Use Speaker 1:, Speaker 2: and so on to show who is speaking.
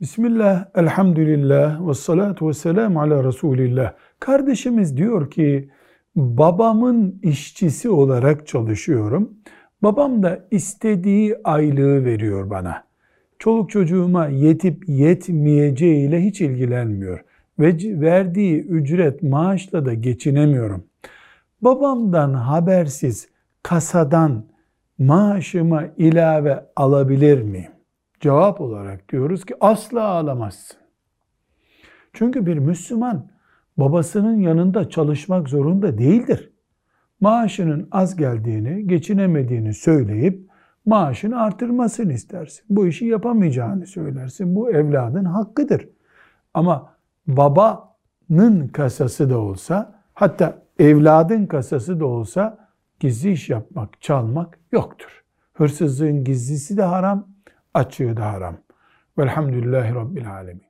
Speaker 1: Bismillah, elhamdülillah, ve salatu ve selamu ala Resulillah. Kardeşimiz diyor ki, babamın işçisi olarak çalışıyorum. Babam da istediği aylığı veriyor bana. Çoluk çocuğuma yetip yetmeyeceğiyle hiç ilgilenmiyor. Ve verdiği ücret maaşla da geçinemiyorum. Babamdan habersiz kasadan maaşıma ilave alabilir miyim? Cevap olarak diyoruz ki asla alamazsın. Çünkü bir Müslüman babasının yanında çalışmak zorunda değildir. Maaşının az geldiğini, geçinemediğini söyleyip maaşını artırmasını istersin. Bu işi yapamayacağını söylersin. Bu evladın hakkıdır. Ama babanın kasası da olsa, hatta evladın kasası da olsa gizli iş yapmak, çalmak yoktur. Hırsızlığın gizlisi de haram, açığı da haram. Velhamdülillahi Rabbil Alemin.